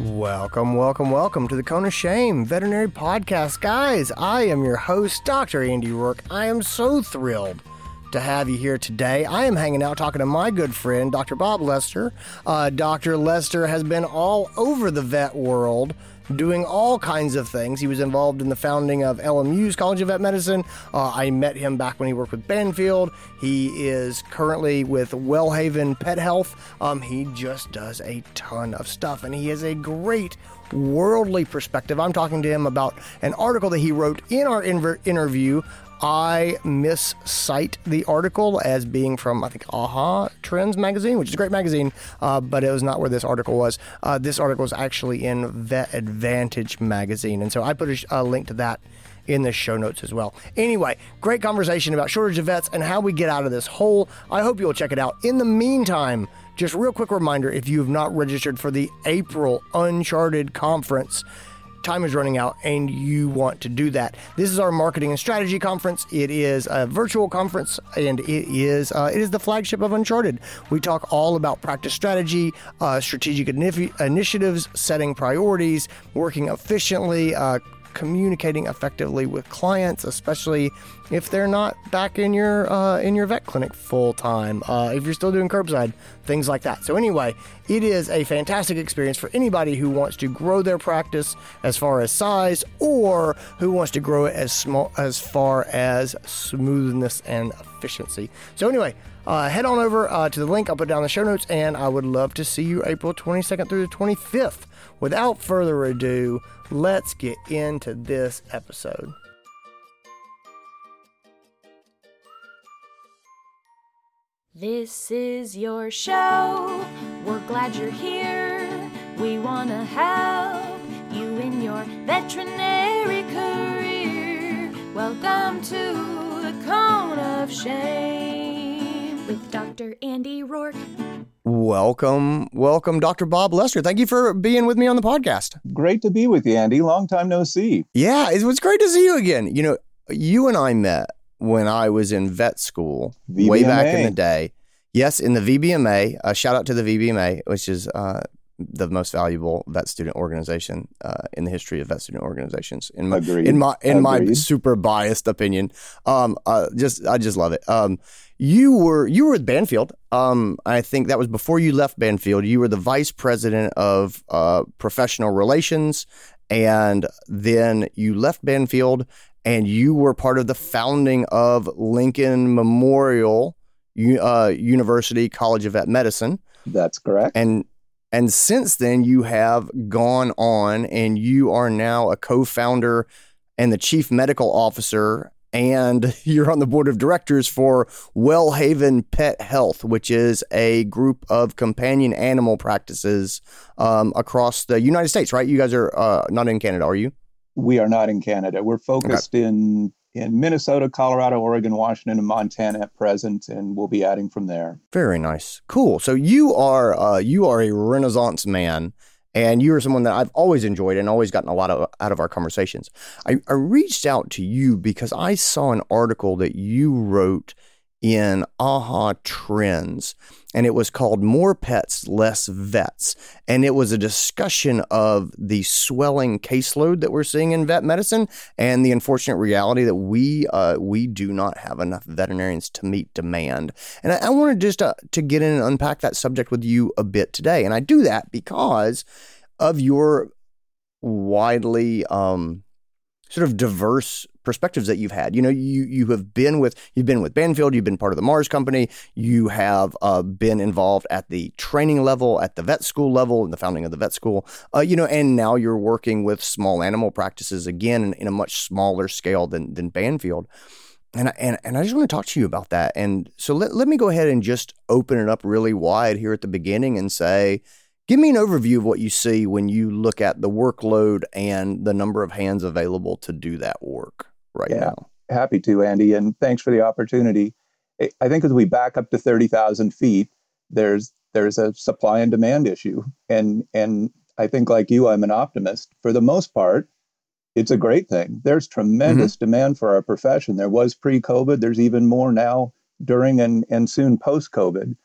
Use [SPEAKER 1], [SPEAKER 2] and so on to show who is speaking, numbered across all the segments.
[SPEAKER 1] Welcome, welcome, welcome to the Cone of Shame Veterinary Podcast. Guys, I am your host, Dr. Andy Roark. I am so thrilled to have you here today. I am hanging out talking to my good friend, Dr. Bob Lester. Uh, Dr. Lester has been all over the vet world doing all kinds of things. He was involved in the founding of LMU's College of Vet Medicine. Uh, I met him back when he worked with Banfield. He is currently with WellHaven Pet Health. Um, he just does a ton of stuff, and he has a great worldly perspective. I'm talking to him about an article that he wrote in our inver- interview I miscite the article as being from, I think, AAHA Trends magazine, which is a great magazine, uh, but it was not where this article was. Uh, this article was actually in Vet Advantage magazine. And so I put a, a link to that in the show notes as well. Anyway, great conversation about shortage of vets and how we get out of this hole. I hope you'll check it out. In the meantime, just real quick reminder if you have not registered for the April Uncharted conference, time is running out and you want to do that. This is our marketing and strategy conference. It is a virtual conference and it is uh, it is the flagship of Uncharted. We talk all about practice strategy, uh, strategic initiatives, setting priorities, working efficiently. Uh, communicating effectively with clients, especially if they're not back in your uh, in your vet clinic full time. Uh, if you're still doing curbside, things like that. So anyway, it is a fantastic experience for anybody who wants to grow their practice as far as size, or who wants to grow it as small as far as smoothness and efficiency. So anyway. Uh, head on over uh, to the link. I'll put down the show notes, and I would love to see you April 22nd through the 25th. Without further ado, let's get into this episode.
[SPEAKER 2] This is your show. We're glad you're here. We want to help you in your veterinary career. Welcome to the Cone of Shame with Dr. Andy Roark.
[SPEAKER 1] Welcome, welcome, Dr. Bob Lester. Thank you for being with me on the podcast.
[SPEAKER 3] Great to be with you, Andy. Long time no see.
[SPEAKER 1] Yeah, it was great to see you again. You know, you and I met when I was in vet school VBMA. way back in the day. Yes, in the VBMA. Uh, shout out to the VBMA, which is uh, the most valuable vet student organization uh, in the history of vet student organizations. In my Agreed. in my in Agreed. my super biased opinion, um, uh, just I just love it. Um, you were you were with Banfield. Um, I think that was before you left Banfield. You were the vice president of uh, professional relations, and then you left Banfield, and you were part of the founding of Lincoln Memorial uh, University College of Vet Medicine.
[SPEAKER 3] That's correct.
[SPEAKER 1] And and since then, you have gone on, and you are now a co-founder and the chief medical officer and you're on the board of directors for WellHaven Pet Health, which is a group of companion animal practices um, across the United States, right? You guys are uh, not in Canada, are you?
[SPEAKER 3] We are not in Canada. We're focused okay. in in Minnesota, Colorado, Oregon, Washington, and Montana at present, and we'll be adding from there.
[SPEAKER 1] Very nice, cool. So you are uh, you are a Renaissance man and you are someone that I've always enjoyed and always gotten a lot of, out of our conversations. I, I reached out to you because I saw an article that you wrote in AAHA Trends, and it was called More Pets, Less Vets. And it was a discussion of the swelling caseload that we're seeing in vet medicine and the unfortunate reality that we uh, we do not have enough veterinarians to meet demand. And I, I wanted just to, to get in and unpack that subject with you a bit today. And I do that because of your widely um, sort of diverse perspectives that you've had. You know, you you have been with you've been with Banfield, you've been part of the Mars Company, you have uh, been involved at the training level, at the vet school level, in the founding of the vet school. Uh, you know, and now you're working with small animal practices again in, in a much smaller scale than than Banfield. And I, and and I just want to talk to you about that. And so let let me go ahead and just open it up really wide here at the beginning and say Give me an overview of what you see when you look at the workload and the number of hands available to do that work right yeah, now.
[SPEAKER 3] Happy to, Andy, and thanks for the opportunity. I think as we back up to thirty thousand feet, there's there's a supply and demand issue, and and I think like you, I'm an optimist. For the most part, it's a great thing. There's tremendous mm-hmm. demand for our profession. There was pre-COVID. There's even more now during and and soon post-COVID.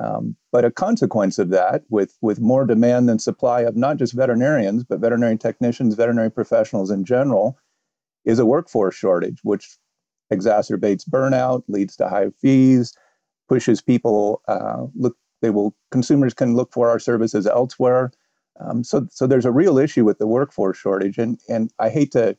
[SPEAKER 3] Um, but a consequence of that, with with more demand than supply of not just veterinarians but veterinary technicians, veterinary professionals in general, is a workforce shortage, which exacerbates burnout, leads to high fees, pushes people uh, look. They will consumers can look for our services elsewhere. Um, so so there's a real issue with the workforce shortage, and and I hate to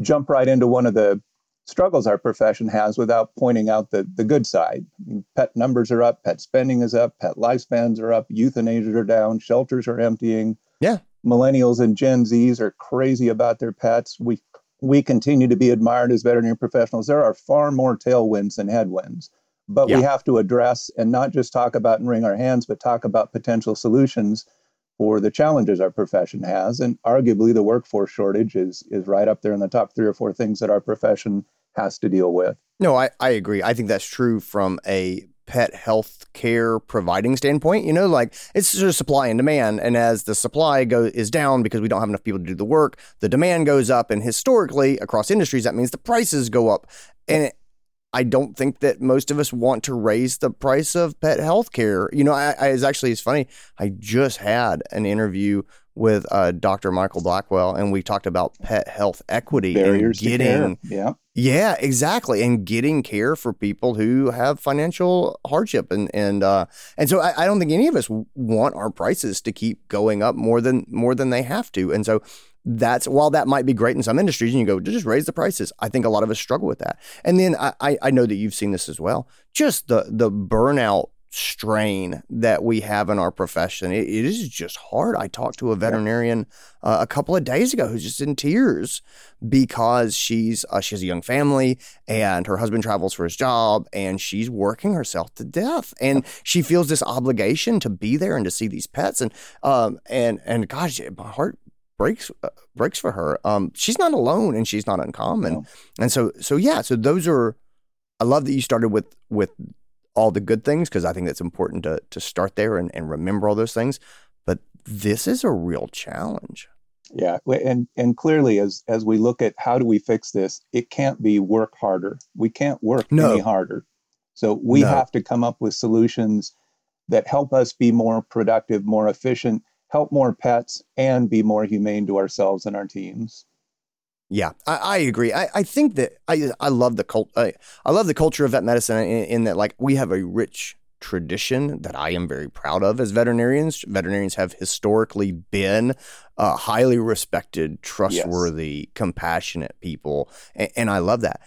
[SPEAKER 3] jump right into one of the struggles our profession has without pointing out the, the good side. I mean, pet numbers are up, pet spending is up, pet lifespans are up, euthanasia are down, shelters are emptying.
[SPEAKER 1] Yeah.
[SPEAKER 3] Millennials and Gen Zs are crazy about their pets. We we continue to be admired as veterinary professionals. There are far more tailwinds than headwinds, but yeah. we have to address and not just talk about and wring our hands, but talk about potential solutions for the challenges our profession has. And arguably, the workforce shortage is is right up there in the top three or four things that our profession has to deal with.
[SPEAKER 1] No, I, I agree. I think that's true from a pet health care providing standpoint. You know, like it's just supply and demand. And as the supply go is down because we don't have enough people to do the work, the demand goes up. And historically, across industries, that means the prices go up. And I don't think that most of us want to raise the price of pet health care. You know, I, I it's actually it's funny. I just had an interview with uh, Dr. Michael Blackwell, and we talked about pet health equity
[SPEAKER 3] barriers
[SPEAKER 1] and getting,
[SPEAKER 3] yeah,
[SPEAKER 1] yeah, exactly, and getting care for people who have financial hardship, and and uh, and so I, I don't think any of us want our prices to keep going up more than more than they have to, and so that's while that might be great in some industries and you go just raise the prices i think a lot of us struggle with that and then i i know that you've seen this as well just the the burnout strain that we have in our profession. it, it is just hard. I talked to a veterinarian uh, a couple of days ago who's just in tears because she's uh, she has a young family and her husband travels for his job and she's working herself to death and she feels this obligation to be there and to see these pets and um and and gosh my heart breaks uh, breaks for her. Um, she's not alone and she's not uncommon, no. and so so yeah. So those are. I love that you started with with all the good things because I think that's important to to start there and, and remember all those things. But this is a real challenge.
[SPEAKER 3] Yeah, and and clearly, as as we look at how do we fix this, it can't be work harder. We can't work no. any harder. So we no. have to come up with solutions that help us be more productive, more efficient, help more pets, and be more humane to ourselves and our teams.
[SPEAKER 1] Yeah, I, I, agree. I, I think that I I love the cult. I, I love the culture of vet medicine in, in, that like we have a rich tradition that I am very proud of as veterinarians. Veterinarians have historically been uh, highly respected, trustworthy, yes. compassionate people, and, and I love that.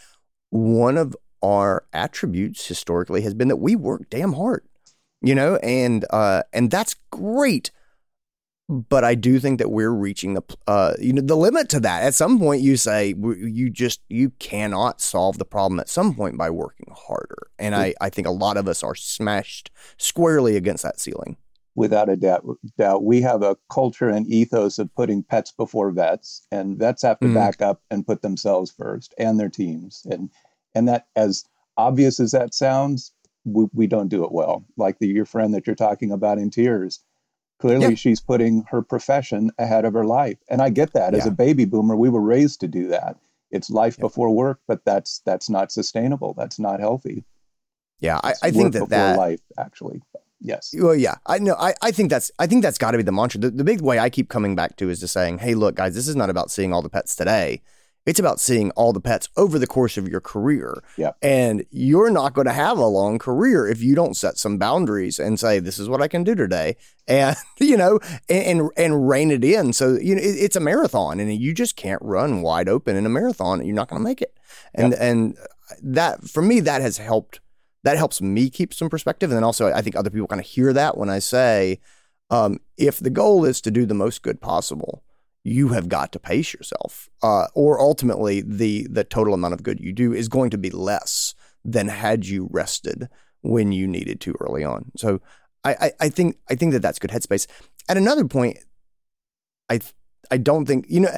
[SPEAKER 1] One of our attributes historically has been that we work damn hard, you know, and uh, and that's great but I do think that we're reaching the uh, you know the limit to that. At some point, you say you just you cannot solve the problem at some point by working harder, and I I think a lot of us are smashed squarely against that ceiling.
[SPEAKER 3] Without a doubt, doubt, we have a culture and ethos of putting pets before vets, and vets have to mm. back up and put themselves first and their teams, and and that as obvious as that sounds, we, we don't do it well. Like the, your friend that you're talking about in tears Clearly, yeah. she's putting her profession ahead of her life. And I get that. As a baby boomer, we were raised to do that. It's life before work, but that's that's not sustainable. That's not healthy.
[SPEAKER 1] Yeah, I, I think that that
[SPEAKER 3] life actually. Yes.
[SPEAKER 1] Well, yeah, I know. I, I think that's I think that's got to be the mantra. The, the big way I keep coming back to is just saying, "Hey, look, guys, this is not about seeing all the pets today. It's about seeing all the pets over the course of your career.
[SPEAKER 3] Yeah.
[SPEAKER 1] And you're not going to have a long career if you don't set some boundaries and say, this is what I can do today. And, you know, and, and, and rein it in. So, you know, it, it's a marathon and you just can't run wide open in a marathon. You're not going to make it. And, yeah. and that, for me, that has helped. That helps me keep some perspective. And then also, I think other people kind of hear that when I say, um, if the goal is to do the most good possible, you have got to pace yourself, uh, or ultimately the the total amount of good you do is going to be less than had you rested when you needed to early on. So I, I, I think I think that that's good headspace. At another point, I I don't think you know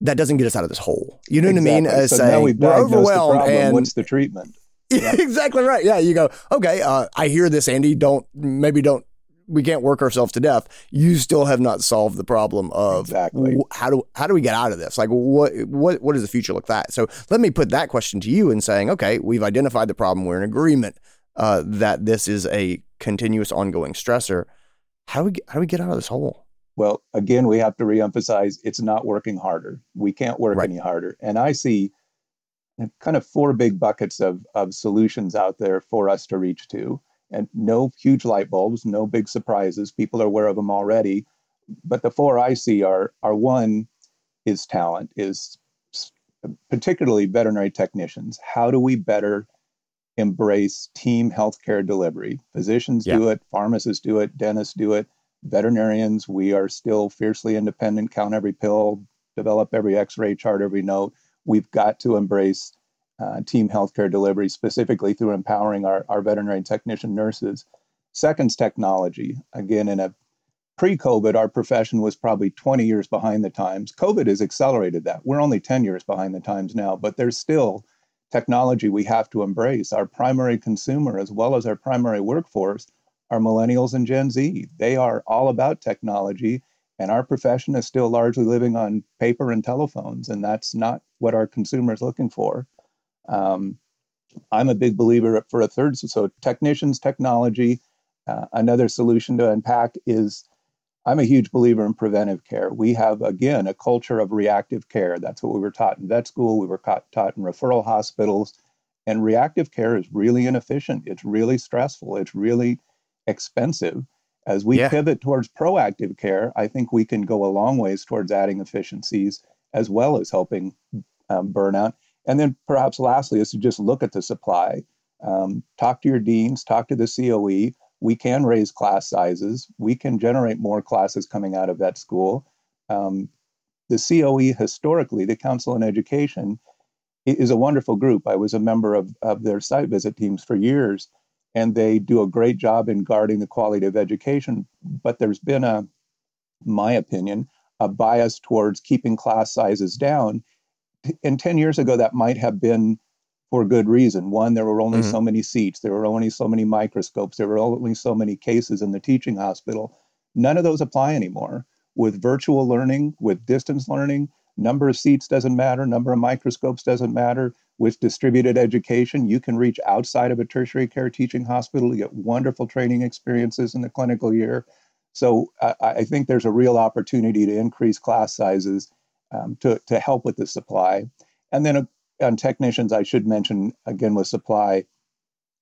[SPEAKER 1] that doesn't get us out of this hole. You know
[SPEAKER 3] exactly.
[SPEAKER 1] what I mean?
[SPEAKER 3] As so saying we're overwhelmed and what's the treatment?
[SPEAKER 1] Yeah. exactly right. Yeah, you go, okay, uh, I hear this, Andy. Don't maybe don't we can't work ourselves to death. You still have not solved the problem of
[SPEAKER 3] exactly
[SPEAKER 1] how do how do we get out of this? Like what what what does the future look like? So let me put that question to you in saying, okay, we've identified the problem. We're in agreement uh, that this is a continuous, ongoing stressor. How do we get, how do we get out of this hole?
[SPEAKER 3] Well, again, we have to reemphasize it's not working harder. We can't work
[SPEAKER 1] Right.
[SPEAKER 3] any harder. And I see kind of four big buckets of, of solutions out there for us to reach to. And no huge light bulbs, no big surprises. People are aware of them already. But the four I see are, are one is talent, is particularly veterinary technicians. How do we better embrace team healthcare delivery? Physicians do it, pharmacists do it, dentists do it veterinarians, we are still fiercely independent, count every pill, develop every x ray chart, every note. We've got to embrace uh, team healthcare delivery, specifically through empowering our, our veterinary technician nurses. Second's technology. Again, in a pre COVID, our profession was probably 20 years behind the times. COVID has accelerated that. We're only 10 years behind the times now, but there's still technology we have to embrace. Our primary consumer, as well as our primary workforce, are millennials and Gen Z. They are all about technology, and our profession is still largely living on paper and telephones, and that's not what our consumer is looking for. Um, I'm a big believer for a third. So, technicians, technology. Uh, another solution to unpack is I'm a huge believer in preventive care. We have, again, a culture of reactive care. That's what we were taught in vet school. We were taught, taught in referral hospitals. And reactive care is really inefficient. It's really stressful. It's really expensive. As we
[SPEAKER 1] Yeah.
[SPEAKER 3] pivot towards proactive care, I think we can go a long ways towards adding efficiencies as well as helping um, burnout. And then perhaps lastly is to just look at the supply. Um, talk to your deans, talk to the COE. We can raise class sizes. We can generate more classes coming out of vet school. Um, the COE historically, the Council on Education, is a wonderful group. I was a member of, of their site visit teams for years, and they do a great job in guarding the quality of education. But there's been a, my opinion, a bias towards keeping class sizes down. And 10 years ago, that might have been for good reason. One, there were only
[SPEAKER 1] Mhm.
[SPEAKER 3] so many seats, there were only so many microscopes, there were only so many cases in the teaching hospital. None of those apply anymore. With virtual learning, with distance learning, number of seats doesn't matter, number of microscopes doesn't matter. With distributed education, you can reach outside of a tertiary care teaching hospital to get wonderful training experiences in the clinical year. So I, I think there's a real opportunity to increase class sizes um, to, to help with the supply. And then uh, on technicians, I should mention again with supply,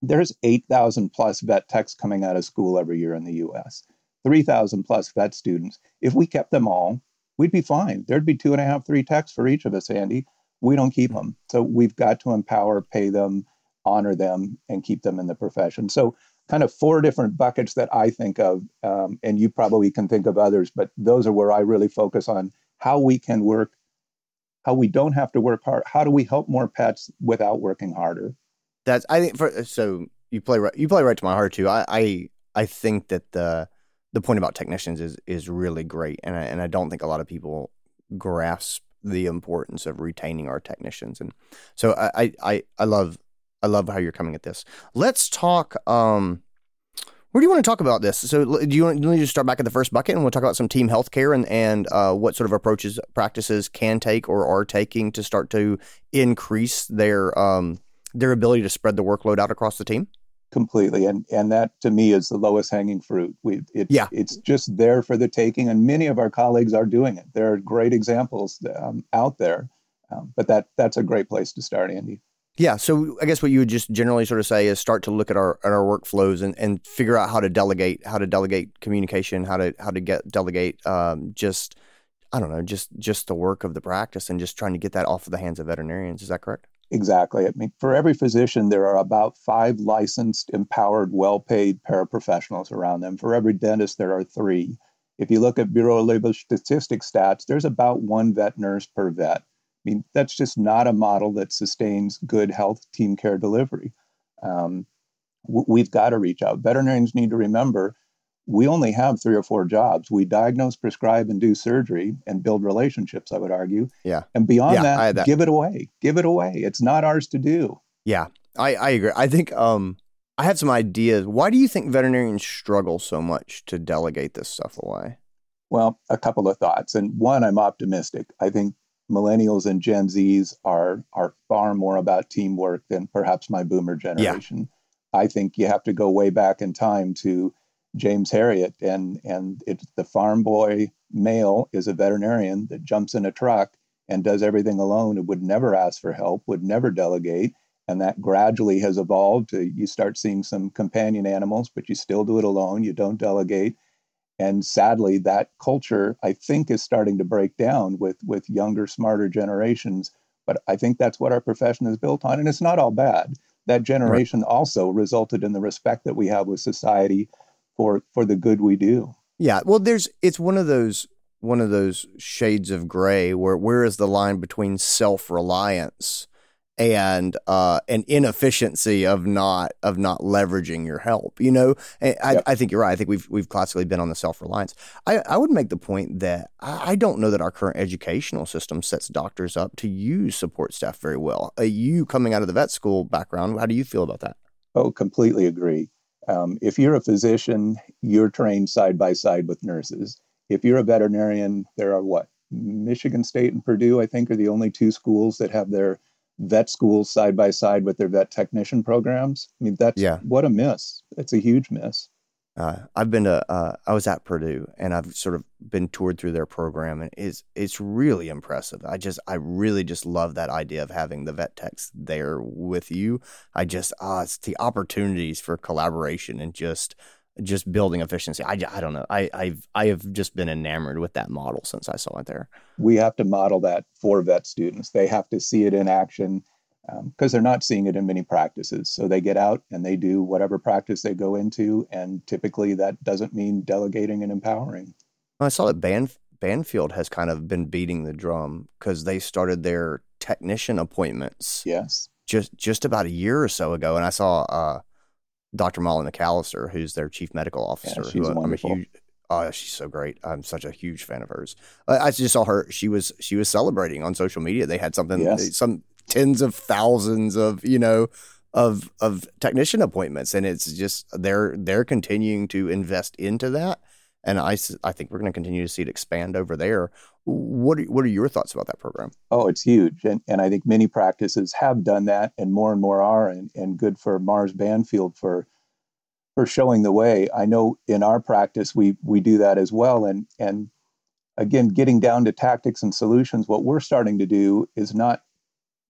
[SPEAKER 3] there's 8,000 plus vet techs coming out of school every year in the US, 3,000 plus vet students. If we kept them all, we'd be fine. There'd be two and a half, three techs for each of us, Andy. We don't keep them. So we've got to empower, pay them, honor them, and keep them in the profession. So, kind of four different buckets that I think of, um, and you probably can think of others, but those are where I really focus on how we can work, how we don't have to work hard. How do we help more pets without working harder?
[SPEAKER 1] That's I think for so you play right you play right to my heart too. I I, I think that the the point about technicians is is really great, and I, and I don't think a lot of people grasp the importance of retaining our technicians, and so I I I, love I love how you're coming at this. Let's talk. Um, where do you want to talk about this? So, do you want, to just start back at the first bucket, and we'll talk about some team healthcare and and uh, what sort of approaches practices can take or are taking to start to increase their um, their ability to spread the workload out across the team?
[SPEAKER 3] completely and and that to me is the lowest hanging fruit we it's
[SPEAKER 1] Yeah.
[SPEAKER 3] it's just there for the taking and many of our colleagues are doing it there are great examples um, out there um, but that that's a great place to start andy
[SPEAKER 1] Yeah. So I guess what you would just generally sort of say is start to look at our at our workflows and, and figure out how to delegate, how to delegate communication, how to how to get delegate um, just I don't know, just just the work of the practice and just trying to get that off of the hands of veterinarians. Is that correct?
[SPEAKER 3] exactly i mean for every physician there are about five licensed empowered well-paid paraprofessionals around them for every dentist there are three if you look at bureau of labor statistics stats there's about one vet nurse per vet I mean, that's just not a model that sustains good health team care delivery. Um, we've got to reach out. Veterinarians need to remember we only have three or four jobs. We diagnose, prescribe, and do surgery and build relationships, I would argue.
[SPEAKER 1] Yeah.
[SPEAKER 3] And beyond
[SPEAKER 1] Yeah,
[SPEAKER 3] that,
[SPEAKER 1] that.
[SPEAKER 3] give it away. Give it away. It's not ours to do.
[SPEAKER 1] Yeah, I, I agree. I think um, I had some ideas. Why do you think veterinarians struggle so much to delegate this stuff away?
[SPEAKER 3] Well, a couple of thoughts. And one, I'm optimistic. I think millennials and Gen Zs are are far more about teamwork than perhaps my boomer generation. I think you have to go way back in time to James Herriot, and and it's the farm boy male is a veterinarian that jumps in a truck and does everything alone and would never ask for help, would never delegate, and that gradually has evolved to you start seeing some companion animals, but you still do it alone. You don't delegate, and sadly, that culture I think is starting to break down with with younger, smarter generations. But I think that's what our profession is built on, and it's not all bad. That generation right. also resulted in the respect that we have with society for for the good we do.
[SPEAKER 1] Yeah, well, there's it's one of those one of those shades of gray where where is the line between self reliance and uh, an inefficiency of not of not leveraging your help. You know, I, yep. I, think you're right. I think we've we've classically been on the self reliance. I, I would make the point that I, I, don't know that our current educational system sets doctors up to use support staff very well. Uh, you coming out of the vet school background, how do you feel about that?
[SPEAKER 3] Oh, completely agree. Um, if you're a physician, you're trained side by side with nurses. If you're a veterinarian, there are what Michigan State and Purdue, I think, are the only two schools that have their vet schools side by side with their vet technician programs. I mean, that's yeah. what a miss. It's a huge miss.
[SPEAKER 1] Uh, I've been to, uh, I was at Purdue and I've sort of been toured through their program and it's, it's really impressive. I just, I really just love that idea of having the vet techs there with you. I just, ah, uh, it's the opportunities for collaboration and just, just building efficiency. I, I don't know. I, I've, I have just been enamored with that model since I saw it there.
[SPEAKER 3] We have to model that for vet students. They have to see it in action because um, they're not seeing it in many practices. So they get out and they do whatever practice they go into, and typically that doesn't mean delegating and empowering.
[SPEAKER 1] I saw that Ban- Banfield has kind of been beating the drum because they started their technician appointments.
[SPEAKER 3] Yes,
[SPEAKER 1] just just about a year or so ago, and I saw uh, Dr. Molly McAllister, who's their chief medical officer.
[SPEAKER 3] Yeah, she's who. I'm a huge,
[SPEAKER 1] Oh, she's so great. I'm such a huge fan of hers. I just saw her. She was she was celebrating on social media. They had something, yes. some tens of thousands of you know of of technician appointments, and it's just they're they're continuing to invest into that, and I I think we're going to continue to see it expand over there. What are, what are your thoughts about that program?
[SPEAKER 3] Oh, it's huge, and and I think many practices have done that, and more and more are, and and good for Mars Banfield for for showing the way. I know in our practice we we do that as well, and and again, getting down to tactics and solutions, what we're starting to do is not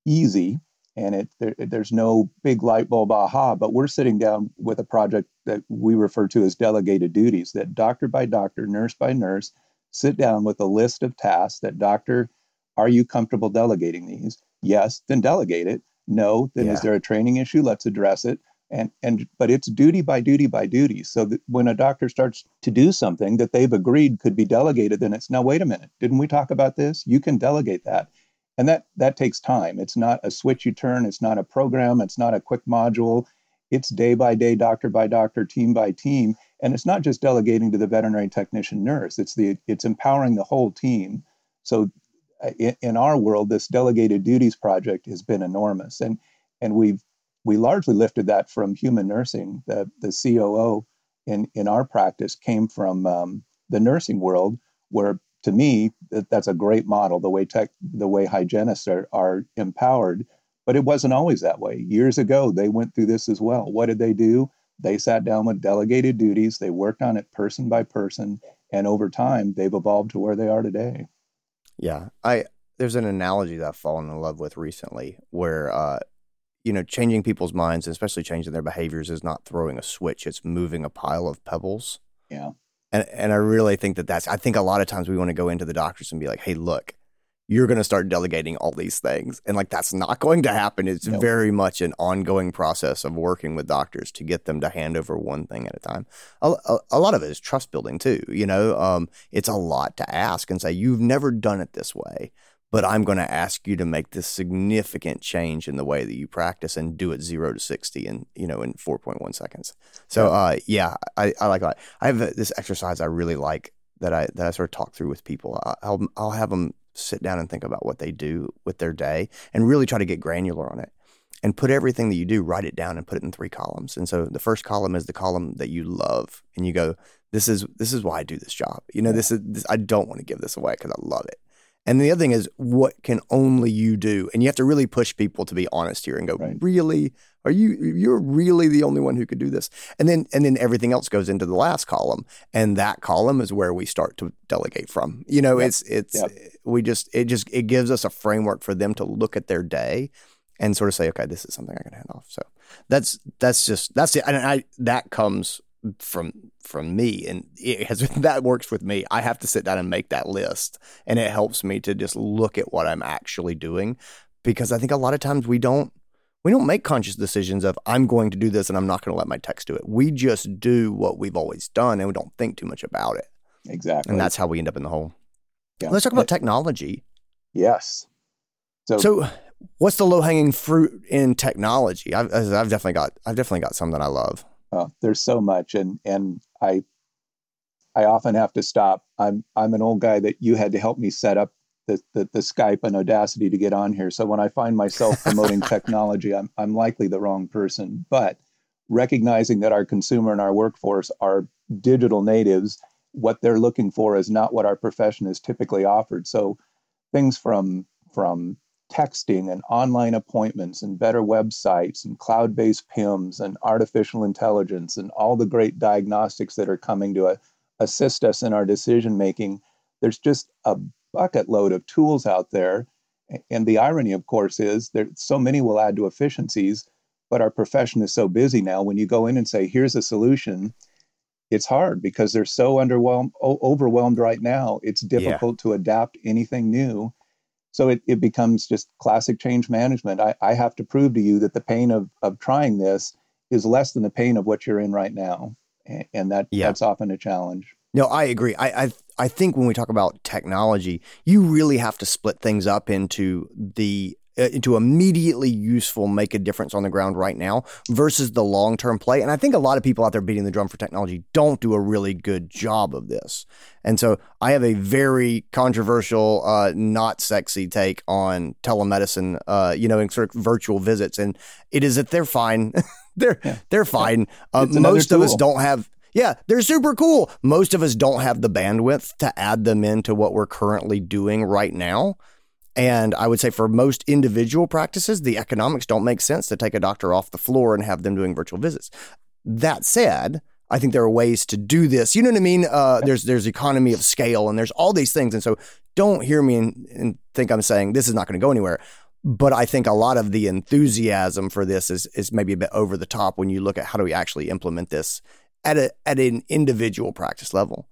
[SPEAKER 3] easy and it there, there's no big light bulb aha but we're sitting down with a project that we refer to as delegated duties that doctor by doctor nurse by nurse sit down with a list of tasks that doctor are you comfortable delegating these? Yes. Then delegate it. No. Then yeah. is there a training issue? Let's address it. And and but it's duty by duty by duty so that when a doctor starts to do something that they've agreed could be delegated then it's now wait a minute. Didn't we talk about this? You can delegate that and that that takes time. It's not a switch you turn. It's not a program. It's not a quick module. It's day by day doctor by doctor team by team. And it's not just delegating to the veterinary technician nurse. It's the it's empowering the whole team. So uh, in, in our world this delegated duties project has been enormous. And and we've we largely lifted that from human nursing. The the COO in in our practice came from um, the nursing world where to me, that, that's a great model. The way tech, the way hygienists are, are empowered, but it wasn't always that way. Years ago, they went through this as well. What did they do? They sat down with delegated duties. They worked on it person by person, and over time, they've evolved to where they are today.
[SPEAKER 1] Yeah, I there's an analogy that I've fallen in love with recently, where uh, you know, changing people's minds, especially changing their behaviors, is not throwing a switch; it's moving a pile of pebbles.
[SPEAKER 3] Yeah.
[SPEAKER 1] And and I really think that that's I think a lot of times we want to go into the doctors and be like, "Hey, look, you're going to start delegating all these things." And like that's not going to happen. It's very much an ongoing process of working with doctors to get them to hand over one thing at a time. A, a, a lot of it is trust building too, you know. Um, it's a lot to ask and say, "You've never done it this way." But I'm going to ask you to make this significant change in the way that you practice and do it zero to 60 in, you know, in 4.1 seconds. So, uh, yeah, I, I like that. I have this exercise I really like that I, that I sort of talk through with people. I'll, I'll have them sit down and think about what they do with their day and really try to get granular on it and put everything that you do, write it down and put it in three columns. And so the first column is the column that you love. And you go, this is, this is why I do this job. You know, this is, this, I don't want to give this away because I love it And the other thing is, what can only you do? And you have to really push people to be honest here and go,
[SPEAKER 3] Right.
[SPEAKER 1] really? Are you you're really the only one who could do this? And then and then everything else goes into the last column. And that column is where we start to delegate from. You know,
[SPEAKER 3] Yep.
[SPEAKER 1] it's it's
[SPEAKER 3] Yep.
[SPEAKER 1] we just it just it gives us a framework for them to look at their day and sort of say, okay, this is something I can hand off. So that's that's just that's it. And I that comes from from me and it has that works with me. I have to sit down and make that list and it helps me to just look at what I'm actually doing because I think a lot of times we don't we don't make conscious decisions of I'm going to do this and I'm not going to let my techs do it. We just do what we've always done and we don't think too much about it.
[SPEAKER 3] Exactly.
[SPEAKER 1] And that's how we end up in the hole.
[SPEAKER 3] Yeah.
[SPEAKER 1] Let's talk about technology.
[SPEAKER 3] yes. So,
[SPEAKER 1] So, what's the low hanging fruit in technology? I've, I've definitely got I've definitely got some that I love.
[SPEAKER 3] Uh, there's so much, and and I I often have to stop. I'm I'm an old guy that you had to help me set up the, the the Skype and Audacity to get on here. So when I find myself promoting technology, I'm I'm likely the wrong person. But recognizing that our consumer and our workforce are digital natives, what they're looking for is not what our profession is typically offered. So things from from texting and online appointments and better websites and cloud-based PIMS and artificial intelligence and all the great diagnostics that are coming to uh, assist us in our decision making. There's just a bucket load of tools out there. And the irony, of course, is that so many will add to efficiencies, but our profession is so busy now. When you go in and say, here's a solution, it's hard because they're so underwhelmed, o- overwhelmed right now. It's difficult to adapt anything new. So it, it becomes just classic change management. I, I have to prove to you that the pain of, of trying this is less than the pain of what you're in right now. And, and that
[SPEAKER 1] Yeah.
[SPEAKER 3] that's often a challenge.
[SPEAKER 1] No, I agree. I, I I think when we talk about technology, you really have to split things up into the uh, into immediately useful, make a difference on the ground right now versus the long term play. And I think a lot of people out there beating the drum for technology don't do a really good job of this. And so I have a very controversial, uh, not sexy take on telemedicine, uh, you know, and sort of virtual visits. And it is that they're fine. they're
[SPEAKER 3] Yeah.
[SPEAKER 1] they're fine. Uh,
[SPEAKER 3] It's another
[SPEAKER 1] most of us don't have. Yeah, they're super cool. Most of us don't have the bandwidth to add them into what we're currently doing right now. And I would say for most individual practices, the economics don't make sense to take a doctor off the floor and have them doing virtual visits. That said, I think there are ways to do this. You know what I mean? Uh, there's there's economy of scale and there's all these things. And so don't hear me and, and think I'm saying this is not going to go anywhere. But I think a lot of the enthusiasm for this is is maybe a bit over the top when you look at how do we actually implement this at a at an individual practice level.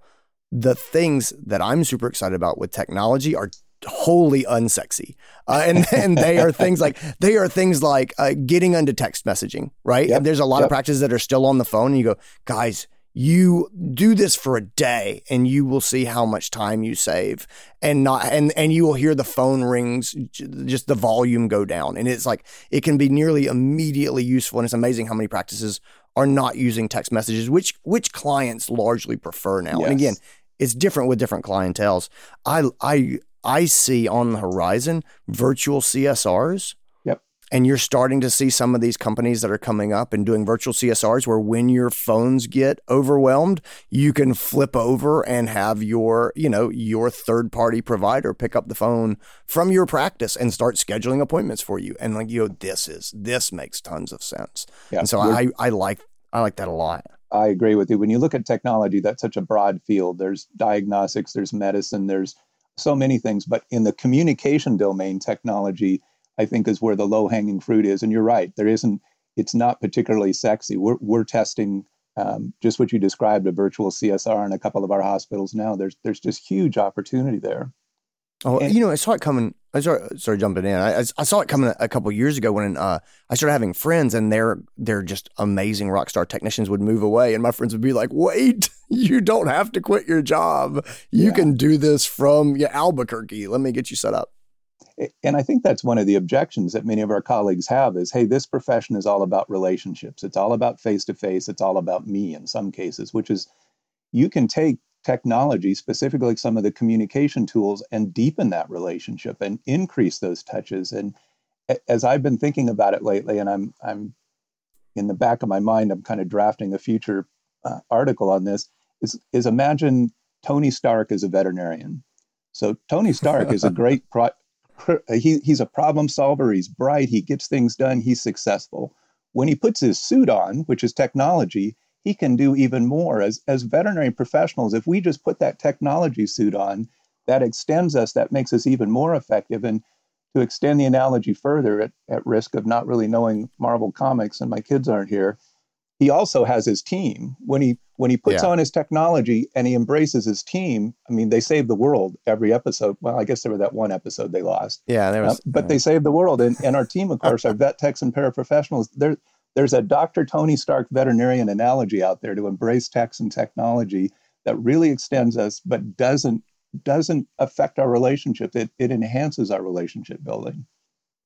[SPEAKER 1] The things that I'm super excited about with technology are wholly unsexy, uh, and and they are things like they are things like uh, getting into text messaging, right?
[SPEAKER 3] Yep.
[SPEAKER 1] And there's a lot of practices that are still on the phone, and you go, guys. You do this for a day, and you will see how much time you save, and not and and you will hear the phone rings, just the volume go down, and it's like it can be nearly immediately useful, and it's amazing how many practices are not using text messages, which which clients largely prefer now. And again, it's different with different clientels. I I I see on the horizon virtual CSRs.
[SPEAKER 3] Yep.
[SPEAKER 1] And you're starting to see some of these companies that are coming up and doing virtual CSRs where when your phones get overwhelmed, you can flip over and have your, you know, your third party provider pick up the phone from your practice and start scheduling appointments for you. And like, you know, this is this makes tons of sense.
[SPEAKER 3] Yeah.
[SPEAKER 1] And so I I like I like that a lot.
[SPEAKER 3] I agree with you. When you look at technology, that's such a broad field. There's diagnostics, there's medicine, there's so many things. But in the communication domain, technology, I think, is where the low hanging fruit is. And you're right, there isn't, it's not particularly sexy. We're, we're testing um, just what you described a virtual CSR in a couple of our hospitals now. There's, there's just huge opportunity there.
[SPEAKER 1] Oh,
[SPEAKER 3] And-
[SPEAKER 1] you know, I saw it coming. I started, started jumping in. I, I saw it coming a, couple years ago when uh, I started having friends, and they're they're just amazing rock star technicians. Would move away, and my friends would be like, "Wait, you don't have to quit your job. You
[SPEAKER 3] Yeah.
[SPEAKER 1] can do this from yeah, Albuquerque. Let me get you set up."
[SPEAKER 3] and I think that's one of the objections that many of our colleagues have is, hey, this profession is all about relationships. It's all about face to face. It's all about me in some cases, which is you can take technology, specifically some of the communication tools, and deepen that relationship and increase those touches. And as I've been thinking about it lately, and I'm I'm in the back of my mind, I'm kind of drafting a future uh, article on this. Is is imagine Tony Stark as a veterinarian. So Tony Stark is a great pro- he, he's a problem solver. He's bright. He gets things done. He's successful. When he puts his suit on, which is technology, he can do even more. As, as veterinary professionals, if we just put that technology suit on, that extends us, that makes us even more effective. And to extend the analogy further, at, at risk of not really knowing Marvel Comics, and my kids aren't here, he also has his team. When he when he puts yeah. on his technology and he embraces his team, I mean, they save the world every episode. Well, I guess there was that one episode they lost.
[SPEAKER 1] Yeah, there was.
[SPEAKER 3] Uh, but uh, they saved the world, and, and our team, of course, our vet techs and paraprofessionals. There, there's a Dr. Tony Stark veterinarian analogy out there to embrace techs and technology that really extends us, but doesn't doesn't affect our relationship. It it enhances our relationship building.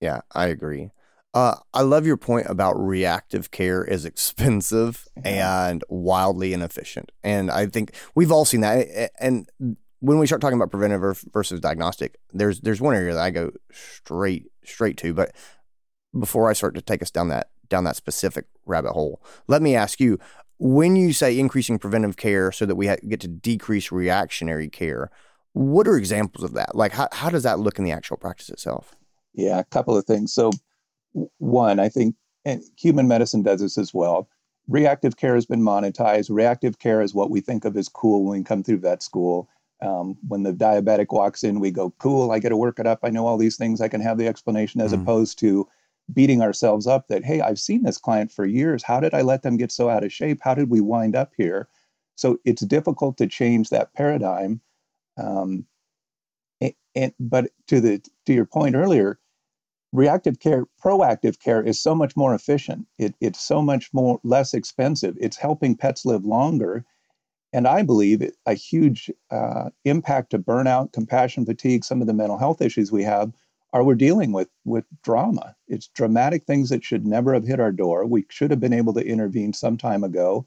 [SPEAKER 1] Yeah, I agree. Uh, I love your point about reactive care is expensive and wildly inefficient. And I think we've all seen that. And when we start talking about preventive versus diagnostic, there's there's one area that I go straight straight to. But before I start to take us down that down that specific rabbit hole, let me ask you: when you say increasing preventive care so that we get to decrease reactionary care, what are examples of that? Like, how how does that look in the actual practice itself?
[SPEAKER 3] Yeah, a couple of things. So one, I think, and human medicine does this as well. Reactive care has been monetized. Reactive care is what we think of as cool when we come through vet school. Um, when the diabetic walks in, we go, cool, I get to work it up. I know all these things. I can have the explanation as mm opposed to beating ourselves up that, hey, I've seen this client for years. How did I let them get so out of shape? How did we wind up here? So it's difficult to change that paradigm. Um, and, and, but to the to your point earlier, reactive care, proactive care is so much more efficient. It, it's so much more less expensive. It's helping pets live longer. And I believe a huge uh, impact to burnout, compassion fatigue, some of the mental health issues we have are we're dealing with with drama. It's dramatic things that should never have hit our door. We should have been able to intervene some time ago.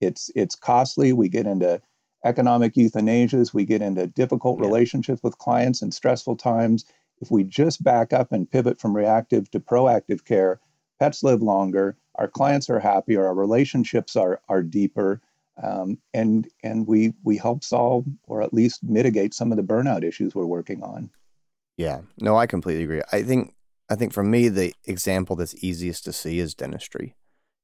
[SPEAKER 3] It's it's costly. We get into economic euthanasias. We get into difficult yeah. relationships with clients and stressful times if we just back up and pivot from reactive to proactive care, pets live longer, our clients are happier, our relationships are, are deeper, um, and, and we, we help solve or at least mitigate some of the burnout issues we're working on.
[SPEAKER 1] Yeah, no, I completely agree. I think I think for me the example that's easiest to see is dentistry.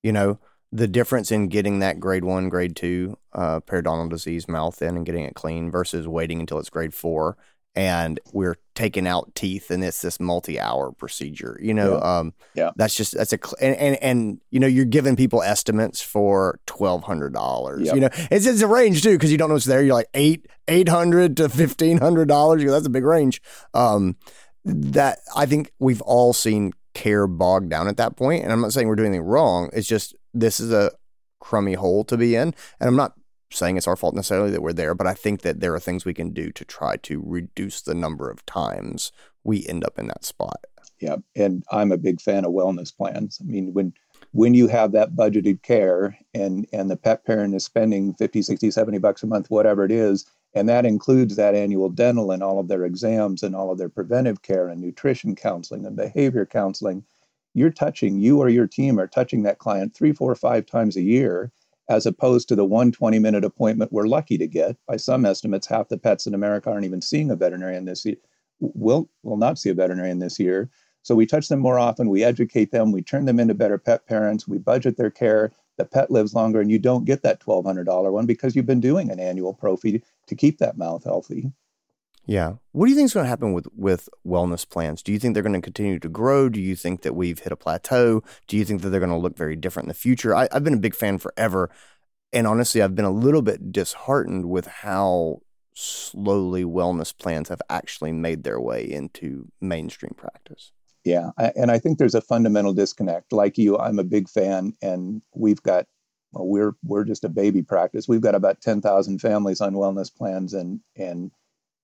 [SPEAKER 1] You know, the difference in getting that grade one, grade two uh, periodontal disease mouth in and getting it clean versus waiting until it's grade four and we're taking out teeth and it's this multi-hour procedure you know
[SPEAKER 3] yeah.
[SPEAKER 1] um
[SPEAKER 3] yeah
[SPEAKER 1] that's just that's a and, and, and you know you're giving people estimates for $1200 yep. you know it's, it's a range too because you don't know what's there you're like eight 800 to $1500 that's a big range um that i think we've all seen care bogged down at that point and i'm not saying we're doing anything wrong it's just this is a crummy hole to be in and i'm not saying it's our fault necessarily that we're there, but I think that there are things we can do to try to reduce the number of times we end up in that spot.
[SPEAKER 3] Yeah, and I'm a big fan of wellness plans. I mean, when when you have that budgeted care and and the pet parent is spending 50, 60, 70 bucks a month, whatever it is, and that includes that annual dental and all of their exams and all of their preventive care and nutrition counseling and behavior counseling, you're touching you or your team are touching that client three, four, five times a year as opposed to the one 20 minute appointment we're lucky to get. By some estimates, half the pets in America aren't even seeing a veterinarian this year. Will will not see a veterinarian this year. So we touch them more often, we educate them, we turn them into better pet parents, we budget their care, the pet lives longer, and you don't get that $1,200 one because you've been doing an annual prophy to keep that mouth healthy.
[SPEAKER 1] Yeah. What do you think is going to happen with with wellness plans? Do you think they're going to continue to grow? Do you think that we've hit a plateau? Do you think that they're going to look very different in the future? I, I've been a big fan forever, and honestly, I've been a little bit disheartened with how slowly wellness plans have actually made their way into mainstream practice.
[SPEAKER 3] Yeah, and I think there's a fundamental disconnect. Like you, I'm a big fan, and we've got well, we're we're just a baby practice. We've got about ten thousand families on wellness plans, and and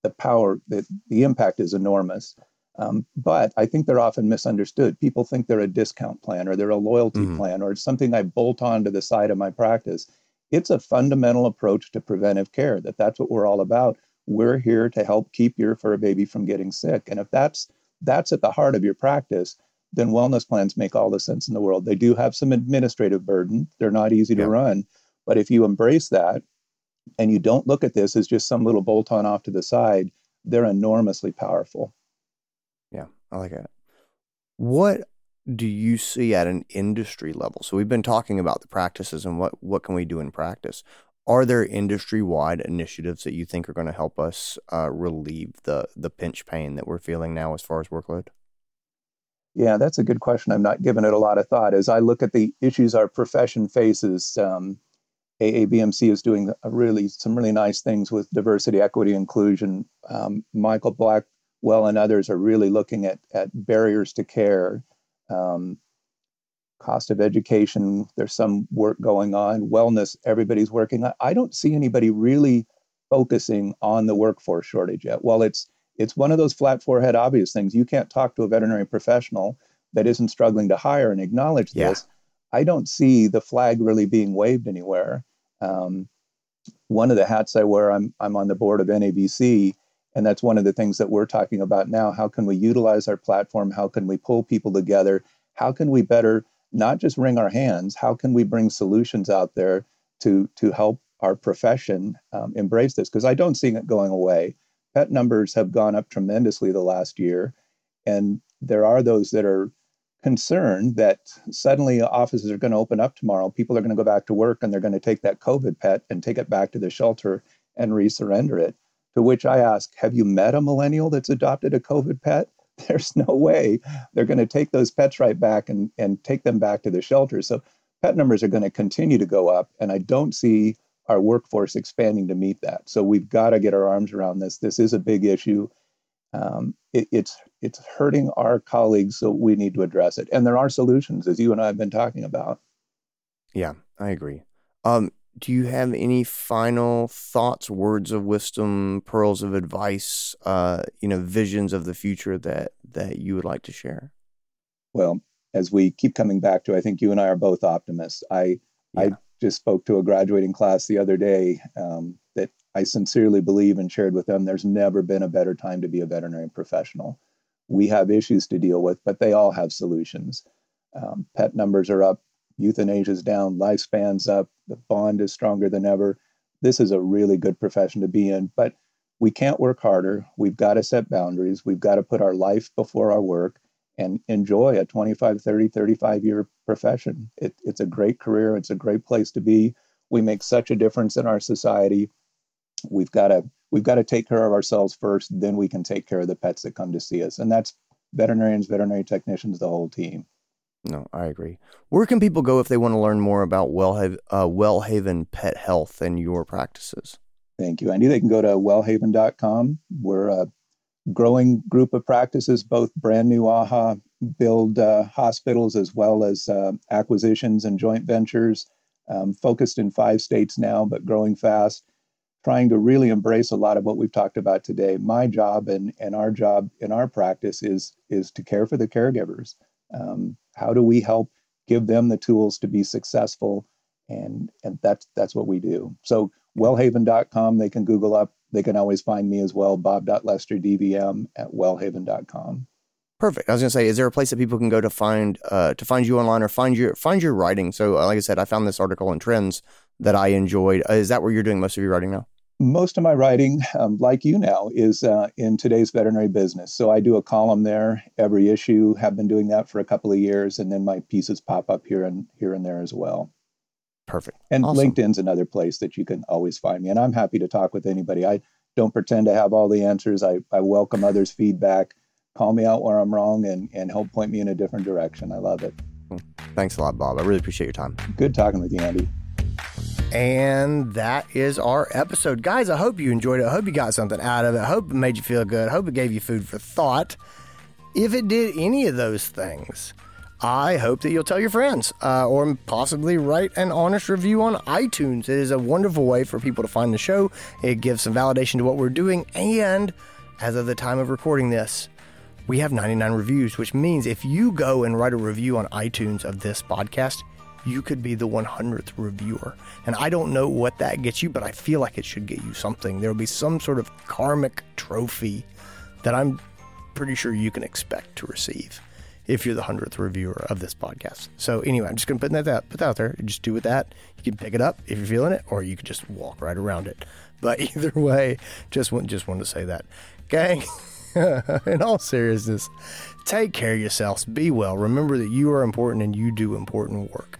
[SPEAKER 3] the power, the, the impact is enormous. Um, but I think they're often misunderstood. People think they're a discount plan or they're a loyalty mm-hmm. plan or something I bolt on to the side of my practice. It's a fundamental approach to preventive care that that's what we're all about. We're here to help keep your fur baby from getting sick. And if that's that's at the heart of your practice, then wellness plans make all the sense in the world. They do have some administrative burden. They're not easy yeah. to run. But if you embrace that and you don't look at this as just some little bolt on off to the side, they're enormously powerful.
[SPEAKER 1] Yeah, I like that. What do you see at an industry level? So we've been talking about the practices and what what can we do in practice. Are there industry wide initiatives that you think are going to help us uh, relieve the the pinch pain that we're feeling now as far as workload?
[SPEAKER 3] Yeah, that's a good question. I'm not giving it a lot of thought. As I look at the issues our profession faces, um, AAVMC is doing really some really nice things with diversity, equity, inclusion. Um, Michael Blackwell and others are really looking at at barriers to care, um, cost of education. There's some work going on. Wellness, everybody's working on. I don't see anybody really focusing on the workforce shortage yet. Well, it's it's one of those flat forehead obvious things. You can't talk to a veterinary professional that isn't struggling to hire and acknowledge yeah. this. I don't see the flag really being waved anywhere. Um, one of the hats I wear, I'm I'm on the board of NAVC, and that's one of the things that we're talking about now. How can we utilize our platform? How can we pull people together? How can we better not just wring our hands? How can we bring solutions out there to to help our profession um, embrace this? Because I don't see it going away pet numbers have gone up tremendously the last year. And there are those that are concerned that suddenly offices are going to open up tomorrow. People are going to go back to work and they're going to take that COVID pet and take it back to the shelter and resurrender it. To which I ask, have you met a millennial that's adopted a COVID pet? There's no way they're going to take those pets right back and, and take them back to the shelter. So pet numbers are going to continue to go up. And I don't see our workforce expanding to meet that. So we've got to get our arms around this. This is a big issue. Um, it, it's it's hurting our colleagues, so we need to address it. And there are solutions, as you and I have been talking about.
[SPEAKER 1] Yeah, I agree. Um, do you have any final thoughts, words of wisdom, pearls of advice, uh, you know, visions of the future that that you would like to share?
[SPEAKER 3] Well, as we keep coming back to, I think you and I are both optimists. I yeah. I just spoke to a graduating class the other day um, that I sincerely believe and shared with them there's never been a better time to be a veterinary professional. We have issues to deal with, but they all have solutions. Um, pet numbers are up, euthanasia is down, lifespan's up, the bond is stronger than ever. This is a really good profession to be in, but we can't work harder. We've got to set boundaries. We've got to put our life before our work and enjoy a 25, 30, 35 year profession. It, it's a great career. It's a great place to be. We make such a difference in our society. We've got to we've got to take care of ourselves first. Then we can take care of the pets that come to see us, and that's veterinarians, veterinary technicians, the whole team.
[SPEAKER 1] No, I agree. Where can people go if they want to learn more about WellHaven, uh, WellHaven Pet Health and your practices?
[SPEAKER 3] Thank you, Andy. They can go to wellhaven.com. We're a growing group of practices, both brand new AAHA build uh, hospitals as well as uh, acquisitions and joint ventures, um, focused in five states now, but growing fast, trying to really embrace a lot of what we've talked about today. My job and, and our job in our practice is, is to care for the caregivers. Um, how do we help give them the tools to be successful? And, and that's, that's what we do. So wellhaven.com, they can Google up they can always find me as well, bob.lesterdvm at wellhaven.com.
[SPEAKER 1] Perfect. I was going to say, is there a place that people can go to find uh, to find you online or find your find your writing? So, uh, like I said, I found this article in Trends that I enjoyed. Uh, is that where you're doing most of your writing now?
[SPEAKER 3] Most of my writing, um, like you now, is uh, in today's veterinary business. So I do a column there every issue. Have been doing that for a couple of years, and then my pieces pop up here and here and there as well.
[SPEAKER 1] Perfect.
[SPEAKER 3] And awesome. LinkedIn's another place that you can always find me. And I'm happy to talk with anybody. I don't pretend to have all the answers. I, I welcome others' feedback. Call me out where I'm wrong and, and help point me in a different direction. I love it.
[SPEAKER 1] Thanks a lot, Bob. I really appreciate your time.
[SPEAKER 3] Good talking with you, Andy.
[SPEAKER 1] And that is our episode. Guys, I hope you enjoyed it. I hope you got something out of it. I hope it made you feel good. I hope it gave you food for thought. If it did any of those things, I hope that you'll tell your friends uh, or possibly write an honest review on iTunes. It is a wonderful way for people to find the show. It gives some validation to what we're doing. And as of the time of recording this, we have 99 reviews, which means if you go and write a review on iTunes of this podcast, you could be the 100th reviewer. And I don't know what that gets you, but I feel like it should get you something. There will be some sort of karmic trophy that I'm pretty sure you can expect to receive if you're the hundredth reviewer of this podcast. So anyway, I'm just gonna put that put that out there. Just do with that. You can pick it up if you're feeling it, or you can just walk right around it. But either way, just want just wanted to say that, gang. in all seriousness, take care of yourselves. Be well. Remember that you are important and you do important work.